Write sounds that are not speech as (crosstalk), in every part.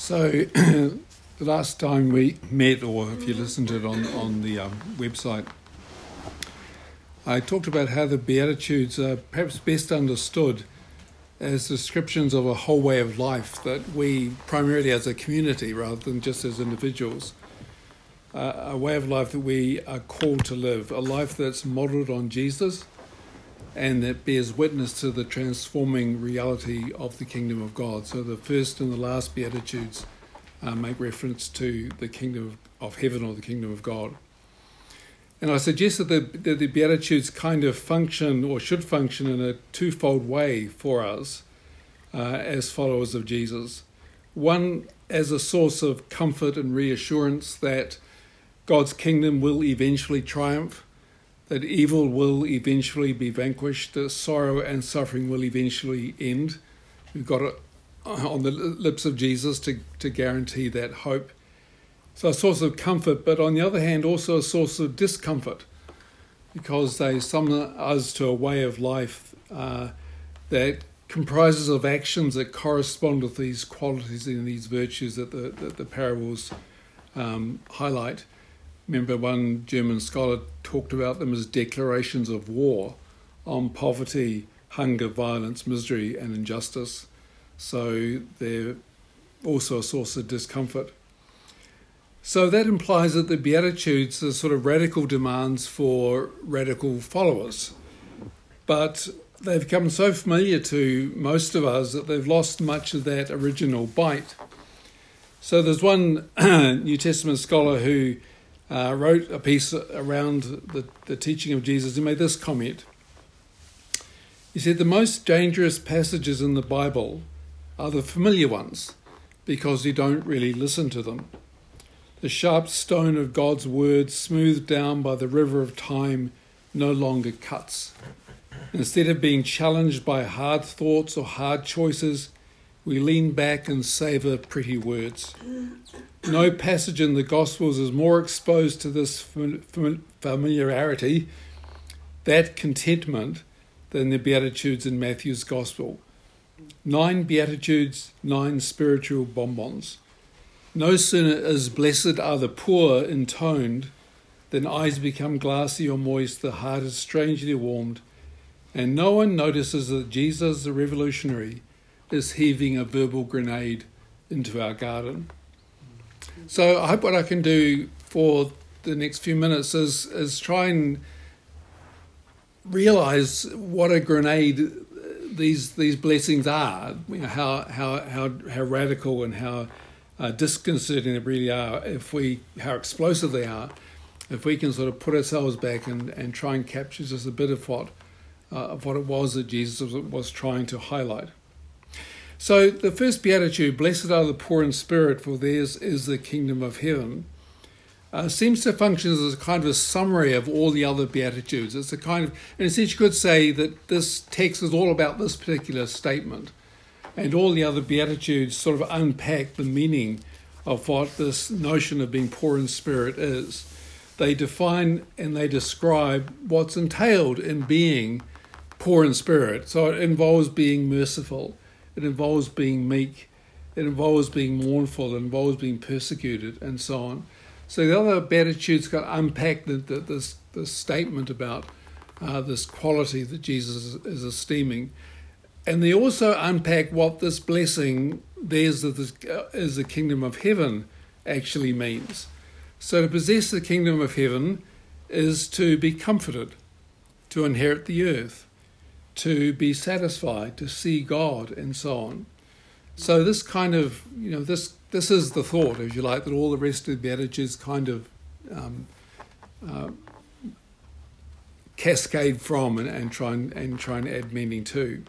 So, the (clears throat) last time we met, or if you listened to it on, on the um, website, I talked about how the Beatitudes are perhaps best understood as descriptions of a whole way of life that we, primarily as a community rather than just as individuals, uh, a way of life that we are called to live, a life that's modeled on Jesus and that bears witness to the transforming reality of the kingdom of God. So the first and the last Beatitudes uh, make reference to the kingdom of heaven or the kingdom of God. And I suggest that the, that the Beatitudes kind of function or should function in a twofold way for us uh, as followers of Jesus. One, as a source of comfort and reassurance that God's kingdom will eventually triumph that evil will eventually be vanquished, that sorrow and suffering will eventually end. We've got it on the lips of Jesus to, to guarantee that hope. So, a source of comfort, but on the other hand, also a source of discomfort because they summon us to a way of life uh, that comprises of actions that correspond with these qualities and these virtues that the, that the parables um, highlight. Remember, one German scholar talked about them as declarations of war on poverty, hunger, violence, misery, and injustice. So they're also a source of discomfort. So that implies that the Beatitudes are sort of radical demands for radical followers. But they've become so familiar to most of us that they've lost much of that original bite. So there's one (clears throat) New Testament scholar who uh, wrote a piece around the, the teaching of Jesus. He made this comment. He said, The most dangerous passages in the Bible are the familiar ones because you don't really listen to them. The sharp stone of God's word, smoothed down by the river of time, no longer cuts. Instead of being challenged by hard thoughts or hard choices, we lean back and savour pretty words. No passage in the Gospels is more exposed to this familiarity, that contentment, than the Beatitudes in Matthew's Gospel. Nine Beatitudes, nine spiritual bonbons. No sooner is blessed are the poor intoned than eyes become glassy or moist, the heart is strangely warmed, and no one notices that Jesus, the revolutionary, is heaving a verbal grenade into our garden. So I hope what I can do for the next few minutes is is try and realize what a grenade these these blessings are. You know, how how how how radical and how uh, disconcerting they really are. If we how explosive they are, if we can sort of put ourselves back and, and try and capture just a bit of what uh, of what it was that Jesus was, was trying to highlight. So the first beatitude, blessed are the poor in spirit, for theirs is the kingdom of heaven, uh, seems to function as a kind of a summary of all the other beatitudes. It's a kind of, in a sense, you could say that this text is all about this particular statement, and all the other beatitudes sort of unpack the meaning of what this notion of being poor in spirit is. They define and they describe what's entailed in being poor in spirit. So it involves being merciful it involves being meek. It involves being mournful. It involves being persecuted, and so on. So the other Beatitudes got unpacked the, the, this, this statement about uh, this quality that Jesus is esteeming. And they also unpack what this blessing, there's the, uh, is the kingdom of heaven, actually means. So to possess the kingdom of heaven is to be comforted, to inherit the earth, to be satisfied, to see God, and so on. So this kind of, you know, this this is the thought, if you like, that all the rest of the Beatitudes kind of um, uh, cascade from and, and try and, and try and add meaning to.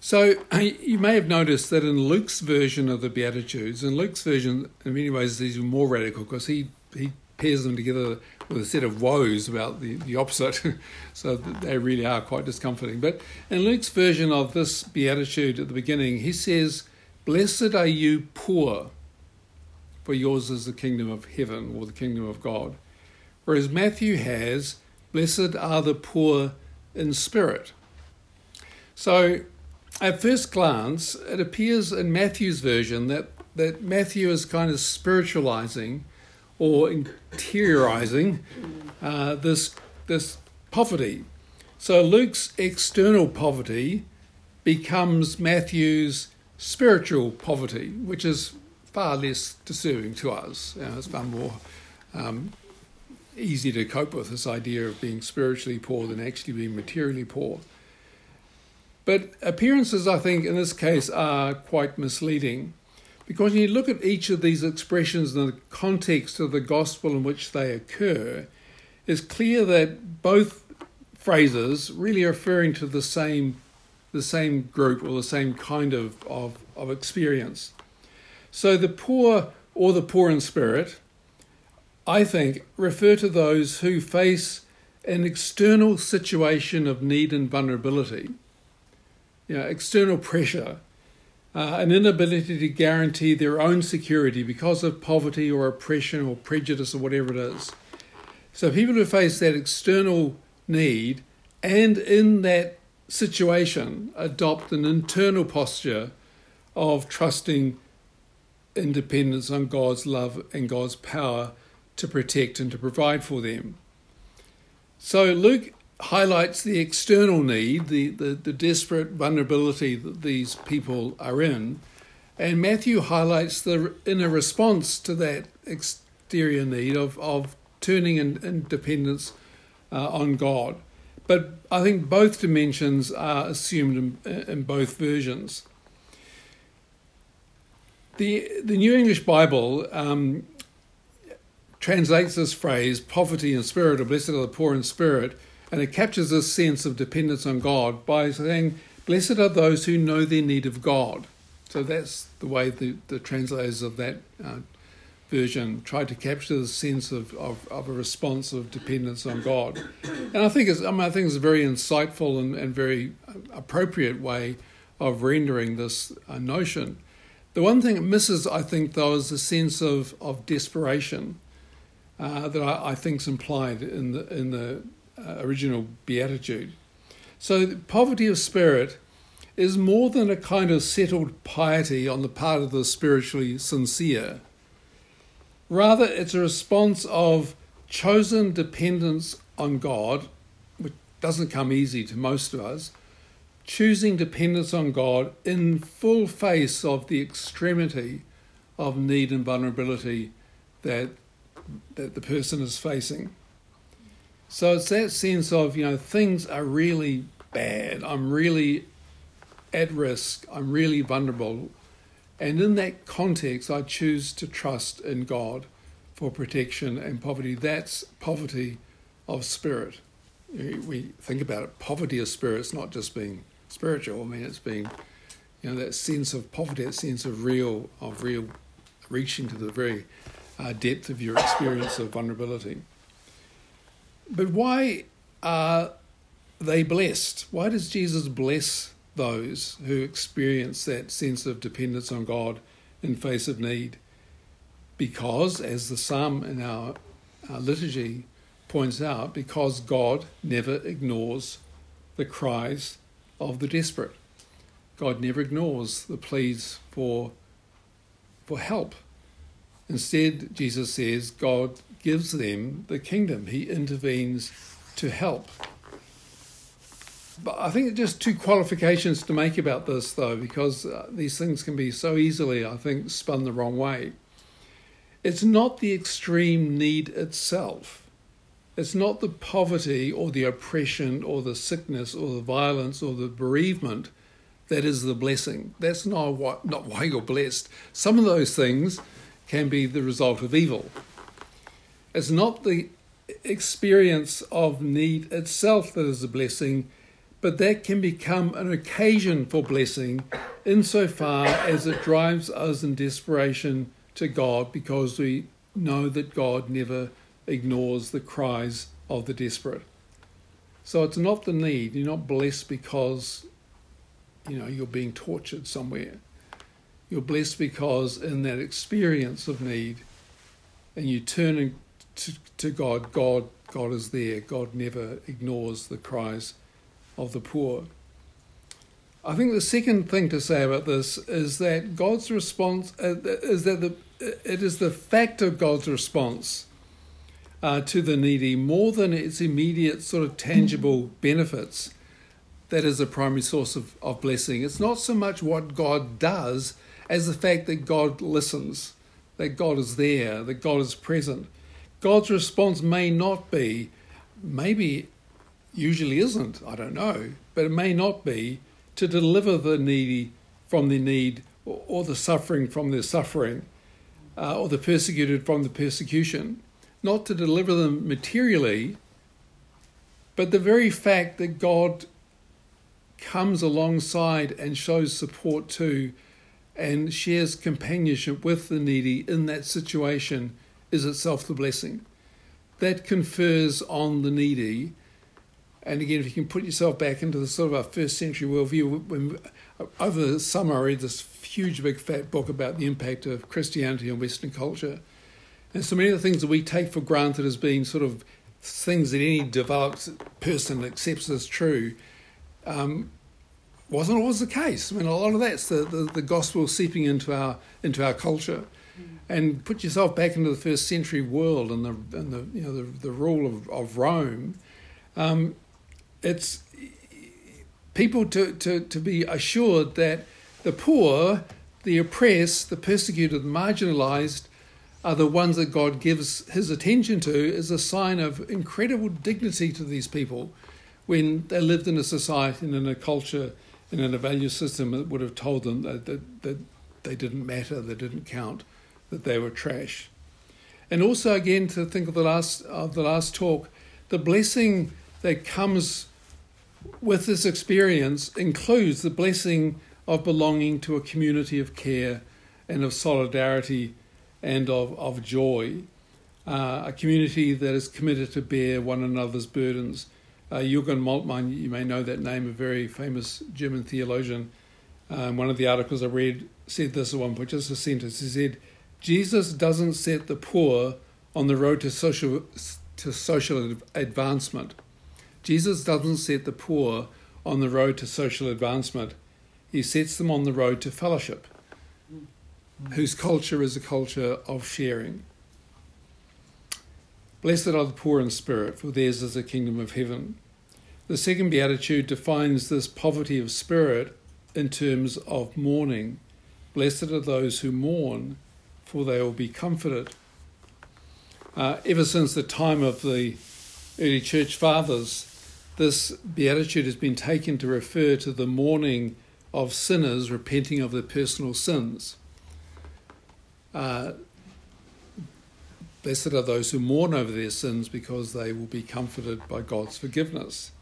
So (clears throat) you may have noticed that in Luke's version of the Beatitudes, in Luke's version, in many ways, these are more radical because he he pairs them together with a set of woes about the, the opposite. (laughs) so they really are quite discomforting. But in Luke's version of this beatitude at the beginning, he says, Blessed are you poor, for yours is the kingdom of heaven or the kingdom of God. Whereas Matthew has, Blessed are the poor in spirit. So at first glance, it appears in Matthew's version that that Matthew is kind of spiritualizing or interiorizing uh, this this poverty. So Luke's external poverty becomes Matthew's spiritual poverty, which is far less disturbing to us. You know, it's far more um, easy to cope with this idea of being spiritually poor than actually being materially poor. But appearances, I think, in this case are quite misleading because when you look at each of these expressions in the context of the gospel in which they occur, it's clear that both phrases really are referring to the same the same group or the same kind of, of, of experience. So the poor or the poor in spirit, I think, refer to those who face an external situation of need and vulnerability, you know, external pressure, uh, an inability to guarantee their own security because of poverty or oppression or prejudice or whatever it is. So people who face that external need and in that situation adopt an internal posture of trusting independence on God's love and God's power to protect and to provide for them. So Luke highlights the external need, the, the, the desperate vulnerability that these people are in, and Matthew highlights the inner response to that exterior need of, of turning in, in dependence uh, on God. But I think both dimensions are assumed in, in both versions. The, the New English Bible um, translates this phrase, poverty in spirit, or blessed are the poor in spirit, and it captures this sense of dependence on God by saying, Blessed are those who know their need of God. So that's the way the, the translators of that uh, version tried to capture the sense of, of, of, a response of dependence on God. And I think it's, I, mean, I think it's a very insightful and, and very appropriate way of rendering this uh, notion. The one thing it misses, I think, though, is the sense of, of desperation uh, that I, I think is implied in the, in the uh, original beatitude. So, poverty of spirit is more than a kind of settled piety on the part of the spiritually sincere Rather, it's a response of chosen dependence on God, which doesn't come easy to most of us, choosing dependence on God in full face of the extremity of need and vulnerability that, that the person is facing. So it's that sense of, you know, things are really bad. I'm really at risk. I'm really vulnerable. And in that context, I choose to trust in God for protection and poverty. That's poverty of spirit. We think about it, poverty of spirit, it's not just being spiritual. I mean, it's being, you know, that sense of poverty, that sense of real, of real reaching to the very uh, depth of your experience of vulnerability. But why are they blessed? Why does Jesus bless those who experience that sense of dependence on God in face of need. Because, as the psalm in our, our liturgy points out, because God never ignores the cries of the desperate. God never ignores the pleas for, for help. Instead, Jesus says, God gives them the kingdom. He intervenes to help. But I think just two qualifications to make about this, though, because uh, these things can be so easily, I think, spun the wrong way. It's not the extreme need itself. It's not the poverty or the oppression or the sickness or the violence or the bereavement that is the blessing. That's not, not why you're blessed. Some of those things can be the result of evil. It's not the experience of need itself that is a blessing but that can become an occasion for blessing insofar as it drives us in desperation to God because we know that God never ignores the cries of the desperate. So it's not the need. You're not blessed because you know you're being tortured somewhere. You're blessed because in that experience of need and you turn to, to God, God God is there. God never ignores the cries of the poor. I think the second thing to say about this is that God's response uh, is that the it is the fact of God's response uh, to the needy more than its immediate sort of tangible benefits that is the primary source of, of blessing. It's not so much what God does as the fact that God listens, that God is there, that God is present. God's response may not be, maybe usually isn't, I don't know, but it may not be to deliver the needy from their need or, or the suffering from their suffering uh, or the persecuted from the persecution, not to deliver them materially, but the very fact that God comes alongside and shows support to and shares companionship with the needy in that situation is itself the blessing. That confers on the needy. And again, if you can put yourself back into the sort of our first century worldview, when, over the summer I read this huge, big, fat book about the impact of Christianity on Western culture. And so many of the things that we take for granted as being sort of things that any developed person accepts as true um, wasn't always the case. I mean, a lot of that's the, the, the gospel seeping into our into our culture. And put yourself back into the first century world and the and the you know the, the rule of, of Rome. Um, it's people to, to, to be assured that the poor, the oppressed, the persecuted, the marginalized are the ones that God gives his attention to is a sign of incredible dignity to these people when they lived in a society and in a culture in a value system that would have told them that, that, that they didn't matter, they didn't count, that they were trash. And also again to think of the last of the last talk, the blessing that comes with this experience includes the blessing of belonging to a community of care and of solidarity and of, of joy, uh, a community that is committed to bear one another's burdens. Uh, Jürgen Moltmann, you may know that name, a very famous German theologian. Um, one of the articles I read said this at one point, just a sentence. He said, Jesus doesn't set the poor on the road to social, to social advancement. Jesus doesn't set the poor on the road to social advancement. He sets them on the road to fellowship, whose culture is a culture of sharing. Blessed are the poor in spirit, for theirs is the kingdom of heaven. The second beatitude defines this poverty of spirit in terms of mourning. Blessed are those who mourn, for they will be comforted. Uh, ever since the time of the early church fathers, this beatitude has been taken to refer to the mourning of sinners repenting of their personal sins. Uh, blessed are those who mourn over their sins because they will be comforted by God's forgiveness.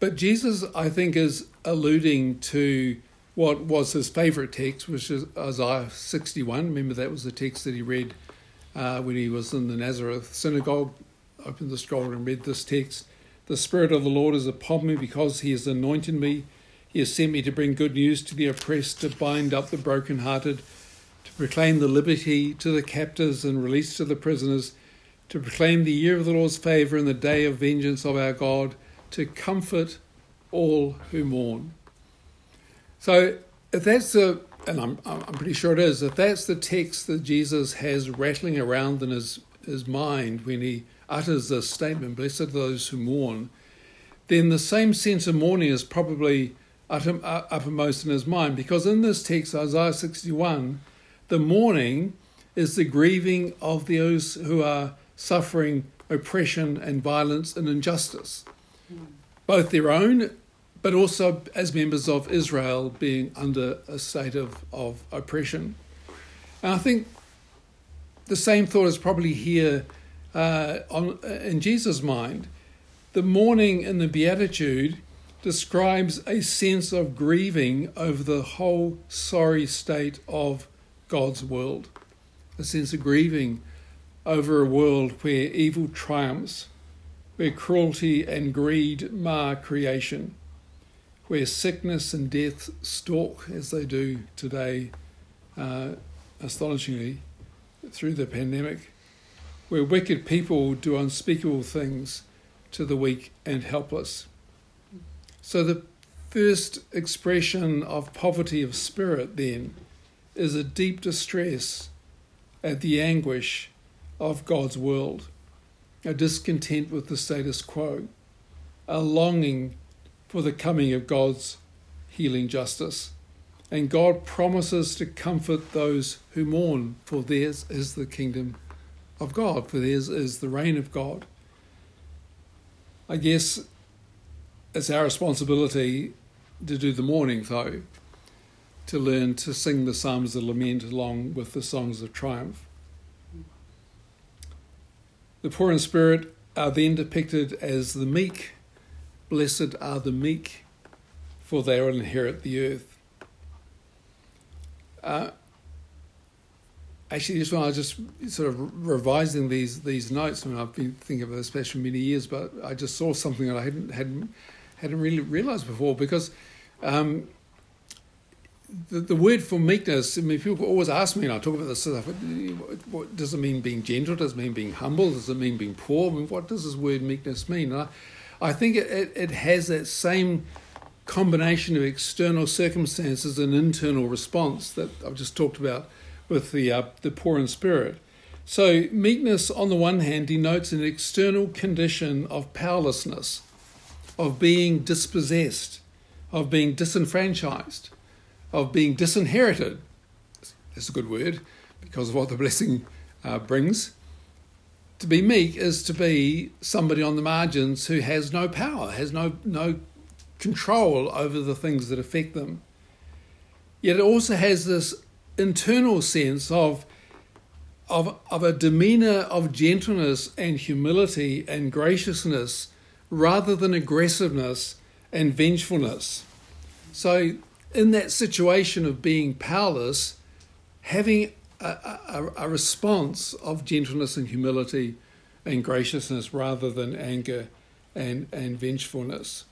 But Jesus, I think, is alluding to what was his favourite text, which is Isaiah 61. Remember, that was the text that he read uh, when he was in the Nazareth synagogue. Opened the scroll and read this text. The Spirit of the Lord is upon me because He has anointed me. He has sent me to bring good news to the oppressed, to bind up the brokenhearted, to proclaim the liberty to the captives and release to the prisoners, to proclaim the year of the Lord's favour and the day of vengeance of our God, to comfort all who mourn. So, if that's the, and I'm, I'm pretty sure it is, if that's the text that Jesus has rattling around in his, his mind when he utters this statement, Blessed are those who mourn, then the same sense of mourning is probably uppermost in his mind because in this text, Isaiah 61, the mourning is the grieving of those who are suffering oppression and violence and injustice, both their own, but also as members of Israel being under a state of, of oppression. And I think the same thought is probably here uh, on, in Jesus' mind, the mourning in the Beatitude describes a sense of grieving over the whole sorry state of God's world, a sense of grieving over a world where evil triumphs, where cruelty and greed mar creation, where sickness and death stalk as they do today, uh, astonishingly, through the pandemic where wicked people do unspeakable things to the weak and helpless. So the first expression of poverty of spirit, then, is a deep distress at the anguish of God's world, a discontent with the status quo, a longing for the coming of God's healing justice. And God promises to comfort those who mourn, for theirs is the kingdom of God, for theirs is the reign of God. I guess it's our responsibility to do the mourning, though, to learn to sing the Psalms of Lament along with the songs of triumph. The poor in spirit are then depicted as the meek. Blessed are the meek, for they will inherit the earth. Uh, actually, just when I was just sort of revising these these notes, I mean, I've been thinking about this for many years, but I just saw something that I hadn't hadn't hadn't really realised before because. Um, the, the word for meekness, I mean, people always ask me, and I talk about this stuff, what, does it mean being gentle? Does it mean being humble? Does it mean being poor? I mean, what does this word meekness mean? I, I, think it, it, it, has that same combination of external circumstances and internal response that I've just talked about with the, uh, the poor in spirit. So, meekness, on the one hand, denotes an external condition of powerlessness, of being dispossessed, of being disenfranchised, of being disinherited. That's a good word because of what the blessing uh, brings. To be meek is to be somebody on the margins who has no power, has no, no control over the things that affect them. Yet it also has this internal sense of, of, of a demeanor of gentleness and humility and graciousness rather than aggressiveness and vengefulness. So, in that situation of being powerless, having a, a, a response of gentleness and humility and graciousness rather than anger and, and vengefulness.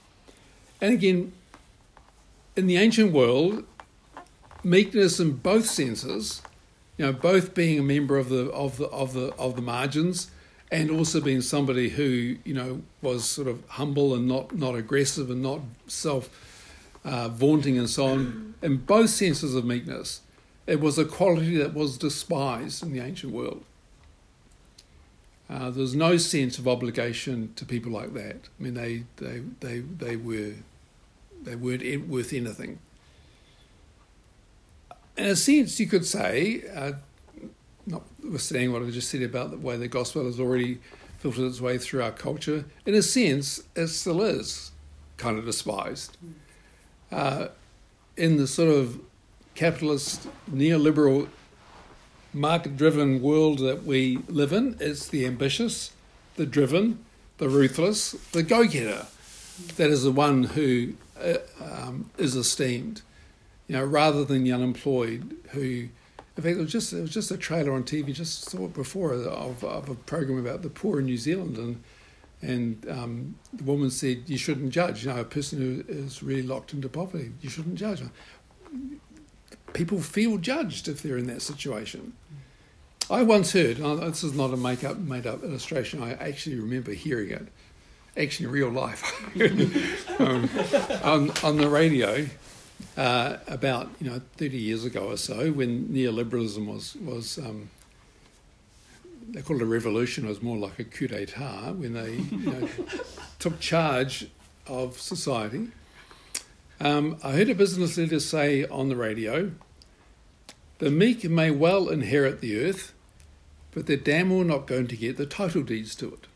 And again, in the ancient world, meekness in both senses, you know, both being a member of the of the of the of the margins, and also being somebody who you know was sort of humble and not not aggressive and not self uh, vaunting and so on. In both senses of meekness, it was a quality that was despised in the ancient world. Uh, there was no sense of obligation to people like that. I mean, they they they they were they weren't worth anything. In a sense, you could say, uh, notwithstanding what I just said about the way the gospel has already filtered its way through our culture, in a sense, it still is kind of despised. Uh, in the sort of capitalist, neoliberal, market driven world that we live in, it's the ambitious, the driven, the ruthless, the go getter that is the one who uh, um, is esteemed, you know, rather than the unemployed who, in fact, it was just it was just a trailer on TV. Just saw it before of, of a program about the poor in New Zealand, and and um, the woman said you shouldn't judge. You know, a person who is really locked into poverty, you shouldn't judge. People feel judged if they're in that situation. I once heard, this is not a make up, made up illustration, I actually remember hearing it actually in real life (laughs) um, on, on the radio uh, about you know 30 years ago or so when neoliberalism was was um, they called it a revolution it was more like a coup d'etat when they you know, (laughs) took charge of society um, I heard a business leader say on the radio the meek may well inherit the earth but they're damn well not going to get the title deeds to it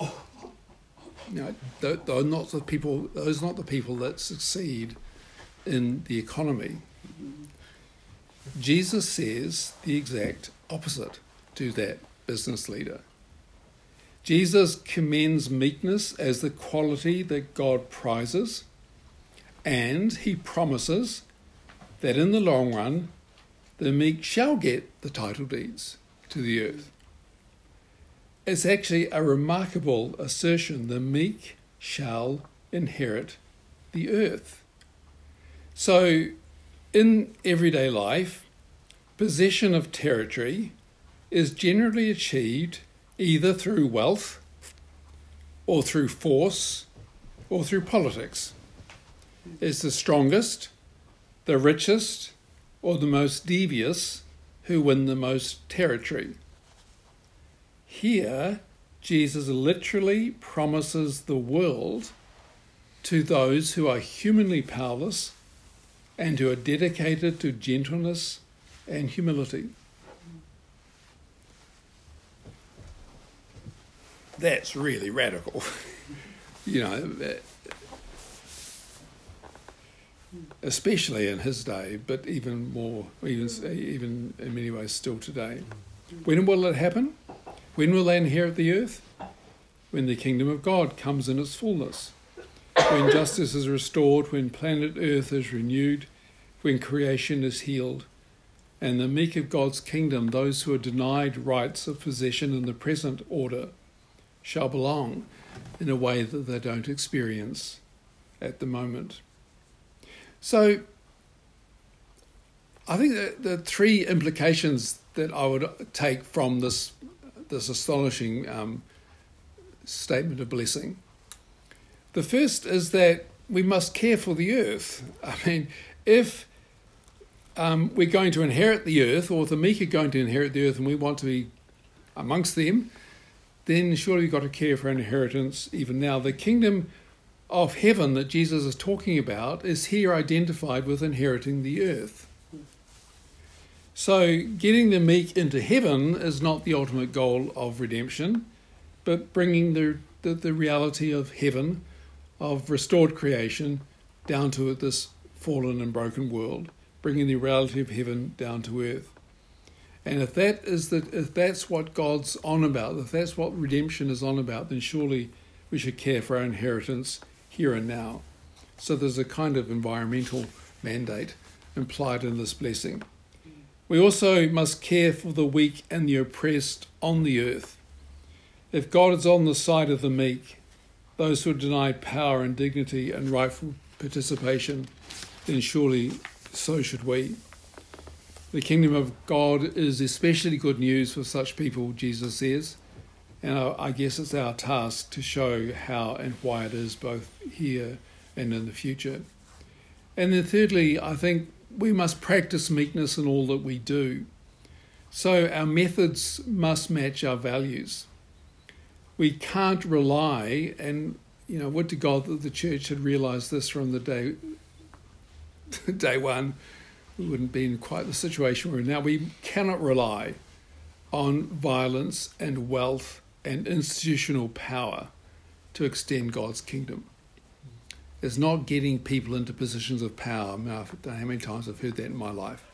oh you know, they're, they're not the people. Those are not the people that succeed in the economy. Jesus says the exact opposite to that business leader. Jesus commends meekness as the quality that God prizes, and he promises that in the long run, the meek shall get the title deeds to the earth. It's actually a remarkable assertion the meek shall inherit the earth. So, in everyday life, possession of territory is generally achieved either through wealth or through force or through politics. is the strongest, the richest, or the most devious who win the most territory. Here, Jesus literally promises the world to those who are humanly powerless and who are dedicated to gentleness and humility. That's really radical. (laughs) you know, especially in his day, but even more, even, even in many ways still today. When will it happen? When will they inherit the earth? When the kingdom of God comes in its fullness, when justice is restored, when planet Earth is renewed, when creation is healed, and the meek of God's kingdom, those who are denied rights of possession in the present order, shall belong in a way that they don't experience at the moment. So, I think that the three implications that I would take from this this astonishing um, statement of blessing. The first is that we must care for the earth. I mean, if um, we're going to inherit the earth, or the meek are going to inherit the earth, and we want to be amongst them, then surely we've got to care for inheritance even now. The kingdom of heaven that Jesus is talking about is here identified with inheriting the earth. So, getting the meek into heaven is not the ultimate goal of redemption, but bringing the, the, the reality of heaven, of restored creation, down to this fallen and broken world, bringing the reality of heaven down to earth. And if that is the, if that's what God's on about, if that's what redemption is on about, then surely we should care for our inheritance here and now. So there's a kind of environmental mandate implied in this blessing. We also must care for the weak and the oppressed on the earth. If God is on the side of the meek, those who are denied power and dignity and rightful participation, then surely so should we. The kingdom of God is especially good news for such people, Jesus says, and I guess it's our task to show how and why it is both here and in the future. And then, thirdly, I think we must practice meekness in all that we do. So our methods must match our values. We can't rely, and you know, would to God that the church had realised this from the day (laughs) day one. We wouldn't be in quite the situation we're in now. We cannot rely on violence and wealth and institutional power to extend God's kingdom It's not getting people into positions of power. I, mean, I don't know how many times I've heard that in my life.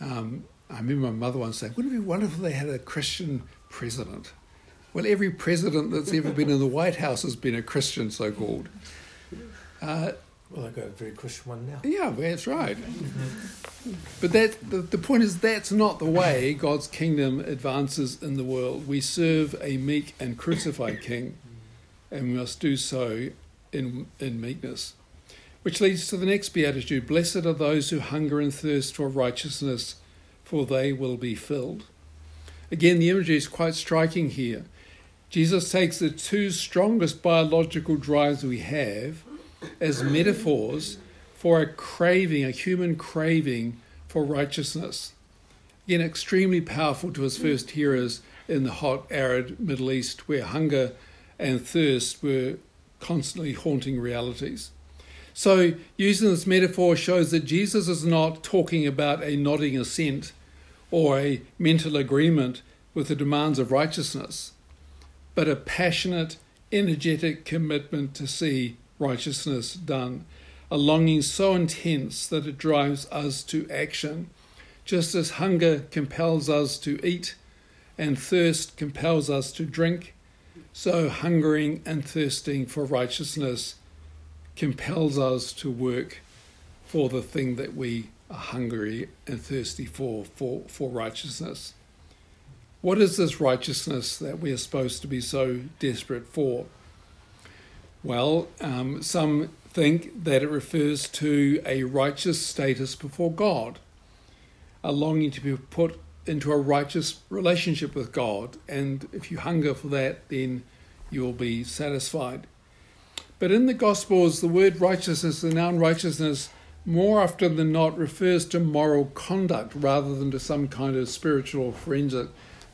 Um, I remember my mother once saying, Wouldn't it be wonderful if they had a Christian president? Well, every president that's ever been in the White House has been a Christian, so called. Uh, well, I've got a very Christian one now. Yeah, that's right. but that the, the point is that's not the way God's kingdom advances in the world. We serve a meek and crucified King, and we must do so in, in meekness. Which leads to the next beatitude Blessed are those who hunger and thirst for righteousness, for they will be filled. Again, the imagery is quite striking here. Jesus takes the two strongest biological drives we have as metaphors for a craving, a human craving for righteousness. Again, extremely powerful to his first hearers in the hot, arid Middle East, where hunger and thirst were constantly haunting realities. So, using this metaphor shows that Jesus is not talking about a nodding assent or a mental agreement with the demands of righteousness, but a passionate, energetic commitment to see righteousness done, a longing so intense that it drives us to action, just as hunger compels us to eat and thirst compels us to drink so, hungering and thirsting for righteousness compels us to work for the thing that we are hungry and thirsty for, for, for righteousness. What is this righteousness that we are supposed to be so desperate for? Well, um, some think that it refers to a righteous status before God, a longing to be put into a righteous relationship with God. And if you hunger for that, then you will be satisfied. But in the Gospels, the word righteousness, the noun righteousness, more often than not refers to moral conduct rather than to some kind of spiritual or forensic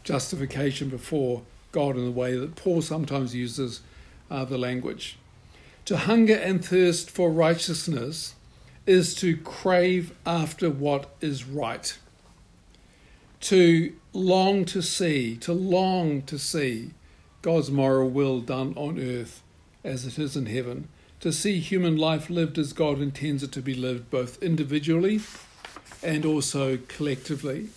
justification before God in the way that Paul sometimes uses uh, the language. To hunger and thirst for righteousness is to crave after what is right, to long to see, to long to see God's moral will done on earth as it is in heaven, to see human life lived as God intends it to be lived, both individually and also collectively.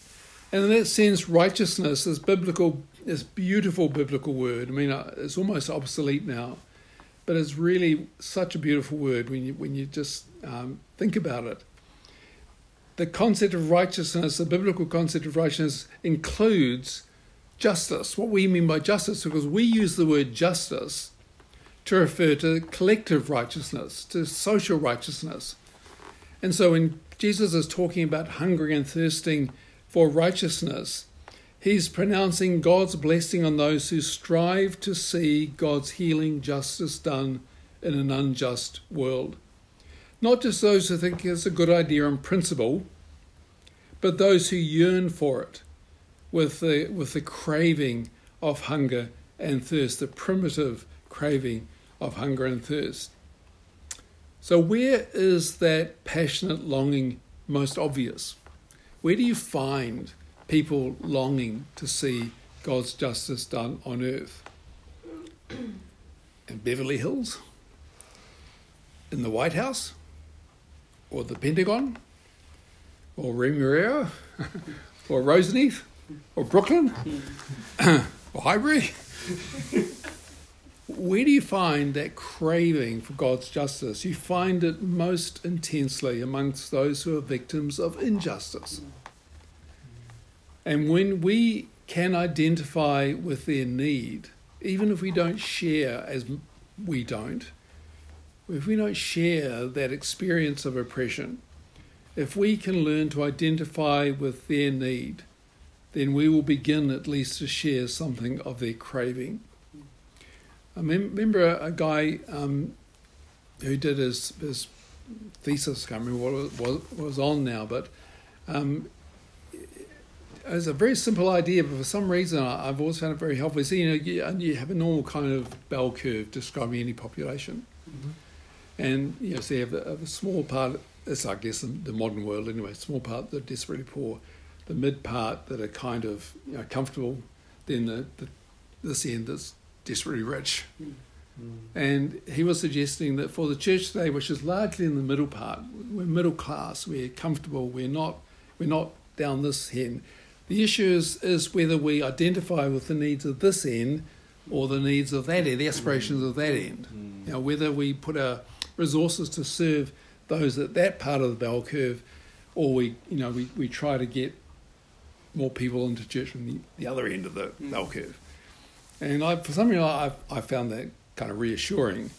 And in that sense, righteousness, this biblical, this beautiful biblical word, I mean, uh, it's almost obsolete now, but it's really such a beautiful word when you when you just um, think about it. The concept of righteousness, the biblical concept of righteousness, includes justice. What we mean by justice, because we use the word justice to refer to collective righteousness, to social righteousness. And so when Jesus is talking about hungering and thirsting for righteousness, he's pronouncing God's blessing on those who strive to see God's healing justice done in an unjust world. Not just those who think it's a good idea in principle, but those who yearn for it with the, with the craving of hunger and thirst, the primitive craving of hunger and thirst. So, where is that passionate longing most obvious? Where do you find people longing to see God's justice done on earth? In Beverly Hills? In the White House? Or the Pentagon? Or Remuera? (laughs) or Roseneath? Or Brooklyn? (laughs) or Highbury? (laughs) where do you find that craving for God's justice? You find it most intensely amongst those who are victims of injustice. And when we can identify with their need, even if we don't share, as we don't, if we don't share that experience of oppression, if we can learn to identify with their need, then we will begin at least to share something of their craving. I remember a, guy um, who did his, his thesis, I can't remember what it was, was on now, but um, was a very simple idea, but for some reason I, have always found it very helpful. So, you know, you, you, have a normal kind of bell curve describing any population. Mm-hmm. And, you know, so you have a, a small part, it's I guess the, the modern world anyway, small part that are desperately poor, the mid part that are kind of you know, comfortable, then the, the this end that's desperately rich. Mm. And he was suggesting that for the church today, which is largely in the middle part, we're middle class, we're comfortable, we're not, we're not down this end. The issue is, is whether we identify with the needs of this end or the needs of that end, the aspirations of that end. Mm. Know, whether we put our resources to serve those at that part of the bell curve, or we, you know, we, we try to get more people into church from the, the other end of the mm. bell curve. And I, for some reason, I, I found that kind of reassuring.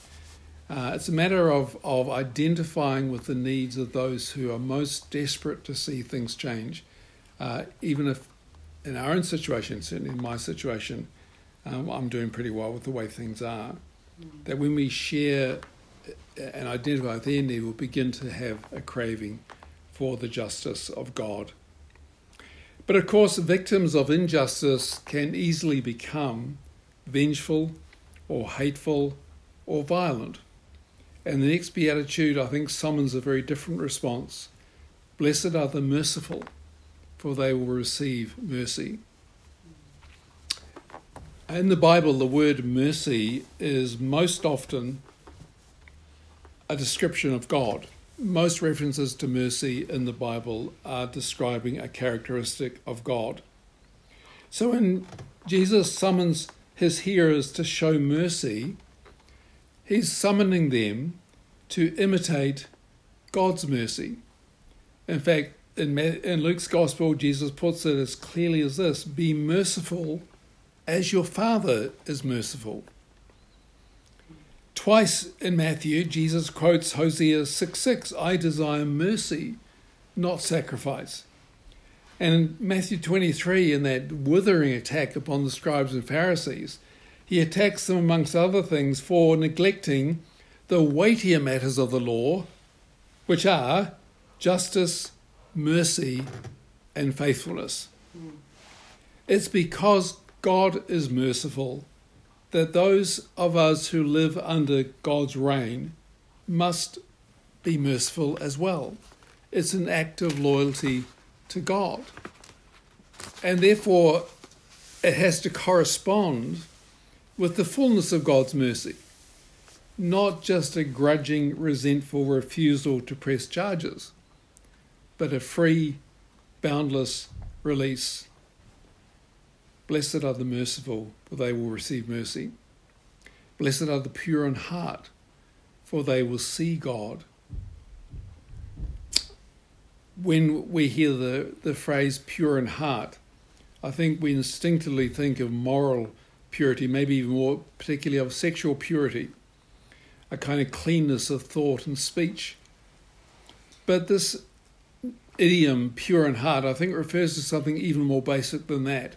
Uh, it's a matter of, of identifying with the needs of those who are most desperate to see things change, uh, even if in our own situation, certainly in my situation, um, I'm doing pretty well with the way things are. That when we share and identify their need, we'll begin to have a craving for the justice of God. But of course, victims of injustice can easily become vengeful or hateful or violent. And the next beatitude, I think, summons a very different response. Blessed are the merciful, for they will receive mercy. In the Bible, the word mercy is most often a description of God. Most references to mercy in the Bible are describing a characteristic of God. So when Jesus summons his hearers to show mercy, he's summoning them to imitate God's mercy. In fact, in, in Luke's Gospel, Jesus puts it as clearly as this Be merciful as your Father is merciful. Twice in Matthew, Jesus quotes Hosea 6 6 I desire mercy, not sacrifice. And in Matthew 23, in that withering attack upon the scribes and Pharisees, he attacks them, amongst other things, for neglecting the weightier matters of the law, which are justice, mercy, and faithfulness. Hmm. It's because God is merciful that those of us who live under God's reign must be merciful as well. It's an act of loyalty to God. And therefore, it has to correspond with the fullness of God's mercy, not just a grudging, resentful refusal to press charges, but a free, boundless release. Blessed are the merciful, for they will receive mercy. Blessed are the pure in heart, for they will see God. When we hear the, the phrase pure in heart, I think we instinctively think of moral purity, maybe even more particularly of sexual purity, a kind of cleanness of thought and speech. But this idiom, pure in heart, I think refers to something even more basic than that.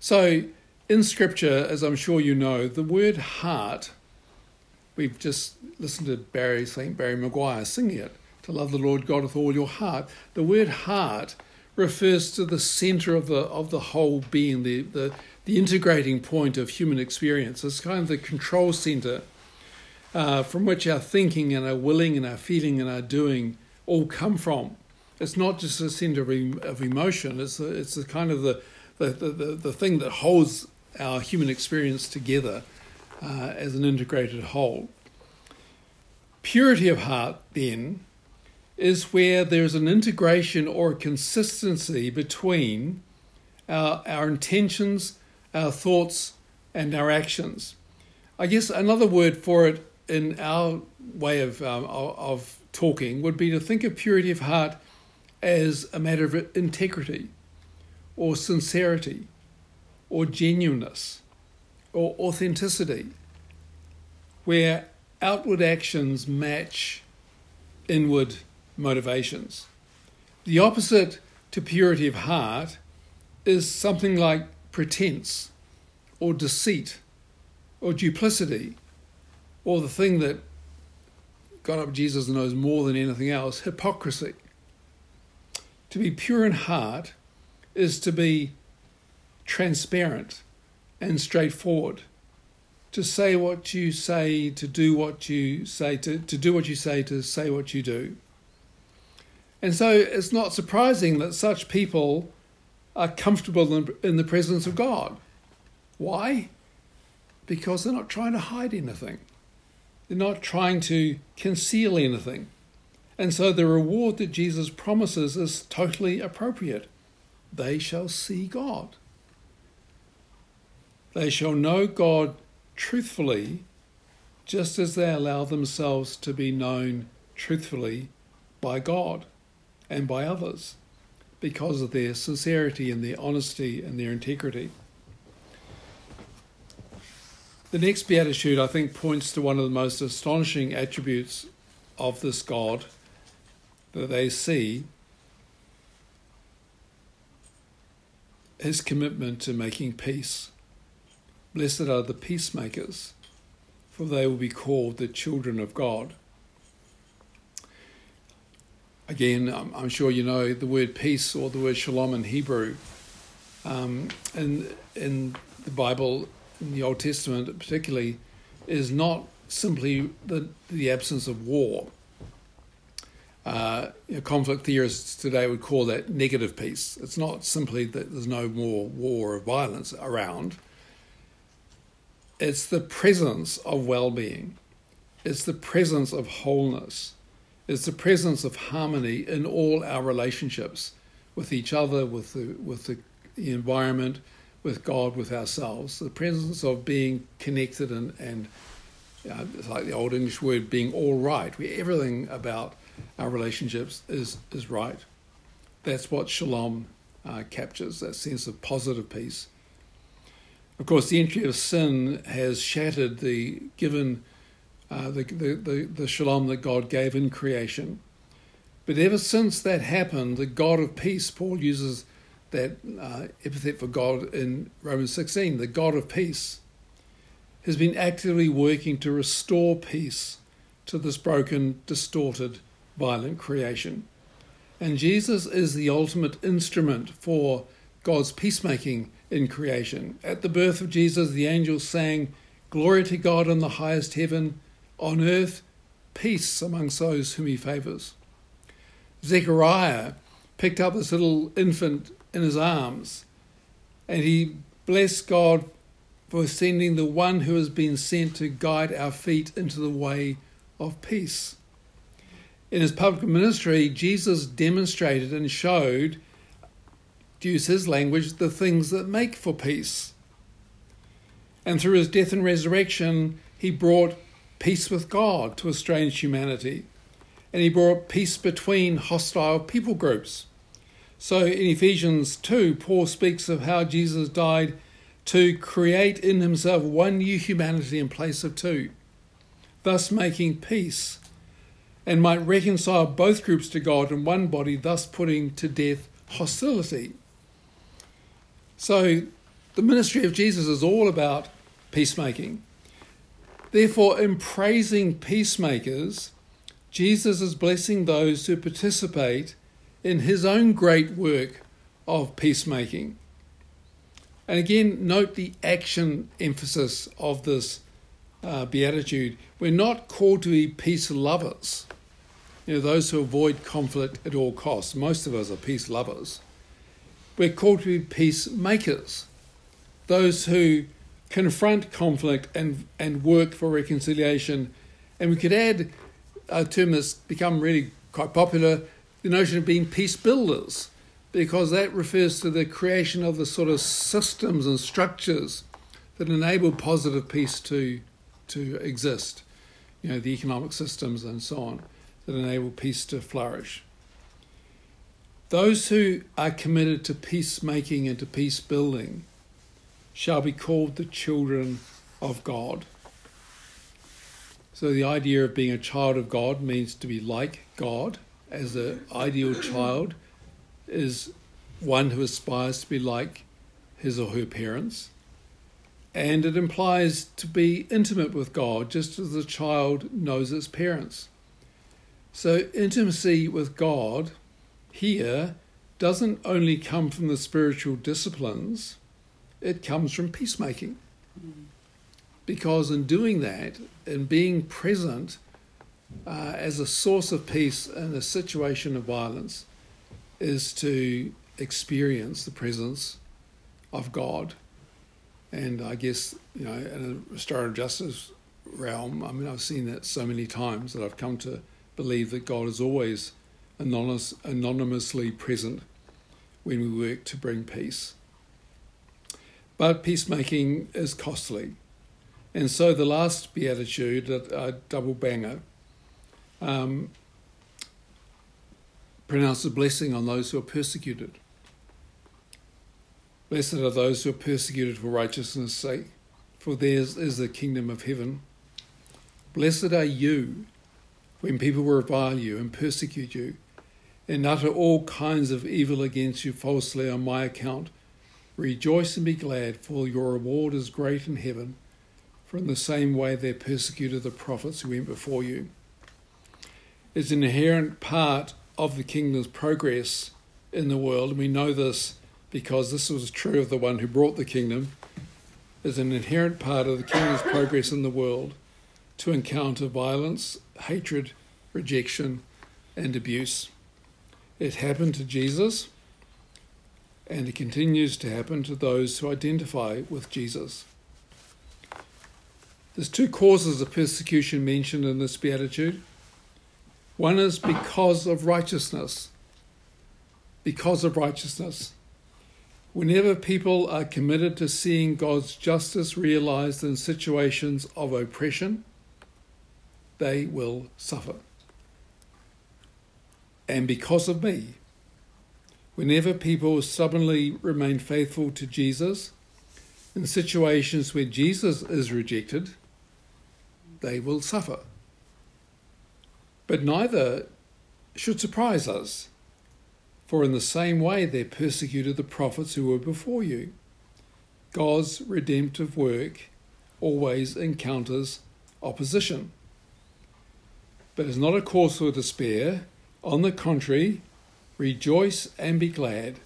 So, in Scripture, as I'm sure you know, the word heart, we've just listened to Barry, St. Barry Maguire singing it, to love the Lord God with all your heart. The word heart refers to the center of the, of the whole being, the, the, the integrating point of human experience. It's kind of the control center uh, from which our thinking and our willing and our feeling and our doing all come from. It's not just a center of, of emotion, it's, a, it's a kind of the, the, the, the thing that holds our human experience together uh, as an integrated whole. Purity of heart, then, is where there's an integration or a consistency between our, our intentions, our thoughts, and our actions. I guess another word for it in our way of, um, of talking would be to think of purity of heart as a matter of integrity or sincerity or genuineness or authenticity, where outward actions match inward motivations. The opposite to purity of heart is something like pretense or deceit or duplicity or the thing that God up Jesus knows more than anything else hypocrisy. To be pure in heart is to be transparent and straightforward. To say what you say, to do what you say, to, to do what you say, to say what you do. And so it's not surprising that such people are comfortable in, in the presence of God. Why? Because they're not trying to hide anything, they're not trying to conceal anything. And so the reward that Jesus promises is totally appropriate they shall see God. They shall know God truthfully, just as they allow themselves to be known truthfully by God and by others because of their sincerity and their honesty and their integrity. The next beatitude, I think, points to one of the most astonishing attributes of this God that they see his commitment to making peace. Blessed are the peacemakers, for they will be called the children of God. Again, I'm, sure you know the word peace or the word shalom in Hebrew. Um, in, in the Bible, in the Old Testament particularly, is not simply the, the absence of war. Uh, conflict theorists today would call that negative peace. It's not simply that there's no more war or violence around. It's the presence of well-being. It's the presence of wholeness. It's the presence of harmony in all our relationships with each other, with the with the, environment, with God, with ourselves. The presence of being connected and and uh, it's like the old English word being all right. We everything about our relationships is, is right. That's what shalom uh, captures, that sense of positive peace. Of course, the entry of sin has shattered the given, uh, the, the, the, the shalom that God gave in creation. But ever since that happened, the God of peace, Paul uses that uh, epithet for God in Romans 16, the God of peace, has been actively working to restore peace to this broken, distorted, violent creation. And Jesus is the ultimate instrument for God's peacemaking in creation. At the birth of Jesus, the angels sang, Glory to God in the highest heaven, on earth, peace amongst those whom he favours. Zechariah picked up this little infant in his arms and he blessed God for sending the one who has been sent to guide our feet into the way of peace. In his public ministry, Jesus demonstrated and showed, to use his language, the things that make for peace. And through his death and resurrection, he brought peace with God to estranged humanity. And he brought peace between hostile people groups. So in Ephesians 2, Paul speaks of how Jesus died to create in himself one new humanity in place of two, thus making peace, and might reconcile both groups to God in one body, thus putting to death hostility. So the ministry of Jesus is all about peacemaking. Therefore, in praising peacemakers, Jesus is blessing those who participate in his own great work of peacemaking. And again, note the action emphasis of this uh, beatitude. We're not called to be peace lovers, you know, those who avoid conflict at all costs. Most of us are peace lovers. We're called to be peacemakers, those who confront conflict and, and work for reconciliation. And we could add a term that's become really quite popular the notion of being peace builders, because that refers to the creation of the sort of systems and structures that enable positive peace to, to exist. You know, the economic systems and so on that enable peace to flourish. Those who are committed to peacemaking and to peace building shall be called the children of God. So, the idea of being a child of God means to be like God as an ideal child is one who aspires to be like his or her parents. And it implies to be intimate with God, just as a child knows its parents. So, intimacy with God here doesn't only come from the spiritual disciplines, it comes from peacemaking. Because in doing that, in being present uh, as a source of peace in a situation of violence, is to experience the presence of God. And I guess, you know, in a restorative justice realm, I mean, I've seen that so many times that I've come to believe that God is always anonymous, anonymously present when we work to bring peace. But peacemaking is costly. And so the last beatitude, a, double banger, um, pronounces blessing on those who are persecuted. Blessed are those who are persecuted for righteousness' sake, for theirs is the kingdom of heaven. Blessed are you when people revile you and persecute you and utter all kinds of evil against you falsely on my account. Rejoice and be glad, for your reward is great in heaven, for in the same way they persecuted the prophets who went before you. It's an inherent part of the kingdom's progress in the world, and we know this because this was true of the one who brought the kingdom. Is an inherent part of the kingdom's progress in the world to encounter violence, hatred, rejection, and abuse. It happened to Jesus, and it continues to happen to those who identify with Jesus. There's two causes of persecution mentioned in this beatitude. One is because of righteousness. Because of righteousness. Whenever people are committed to seeing God's justice realized in situations of oppression, they will suffer and because of me. Whenever people stubbornly remain faithful to Jesus, in situations where Jesus is rejected, they will suffer. But neither should surprise us, for in the same way they persecuted the prophets who were before you. God's redemptive work always encounters opposition. But is not a cause for despair. On the contrary, rejoice and be glad,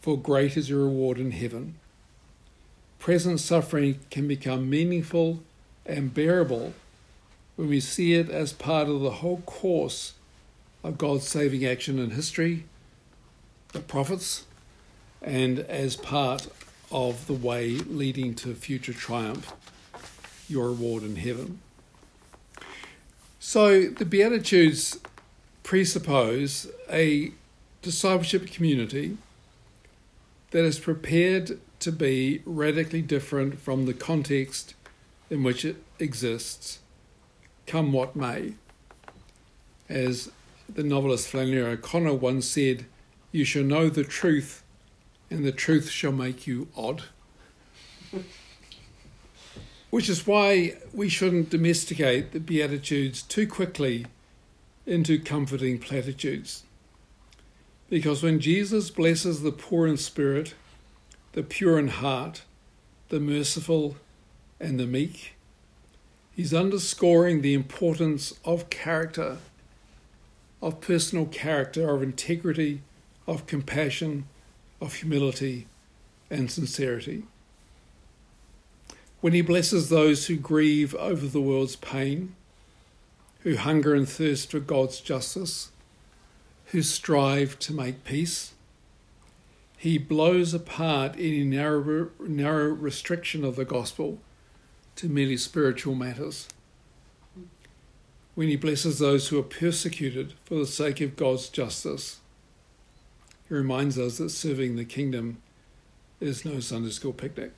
for great is your reward in heaven. Present suffering can become meaningful and bearable when we see it as part of the whole course of God's saving action in history, the prophets, and as part of the way leading to future triumph, your reward in heaven. So the Beatitudes presuppose a discipleship community that is prepared to be radically different from the context in which it exists, come what may. As the novelist Flannery O'Connor once said, You shall know the truth, and the truth shall make you odd. Which is why we shouldn't domesticate the Beatitudes too quickly into comforting platitudes. Because when Jesus blesses the poor in spirit, the pure in heart, the merciful, and the meek, he's underscoring the importance of character, of personal character, of integrity, of compassion, of humility, and sincerity. When he blesses those who grieve over the world's pain, who hunger and thirst for God's justice, who strive to make peace, he blows apart any narrow, narrow restriction of the gospel to merely spiritual matters. When he blesses those who are persecuted for the sake of God's justice, he reminds us that serving the kingdom is no Sunday school picnic.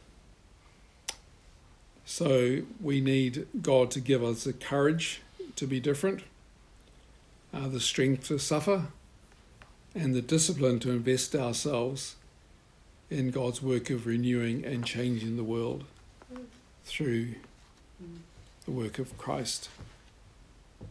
So we need God to give us the courage to be different, uh, the strength to suffer, and the discipline to invest ourselves in God's work of renewing and changing the world through the work of Christ.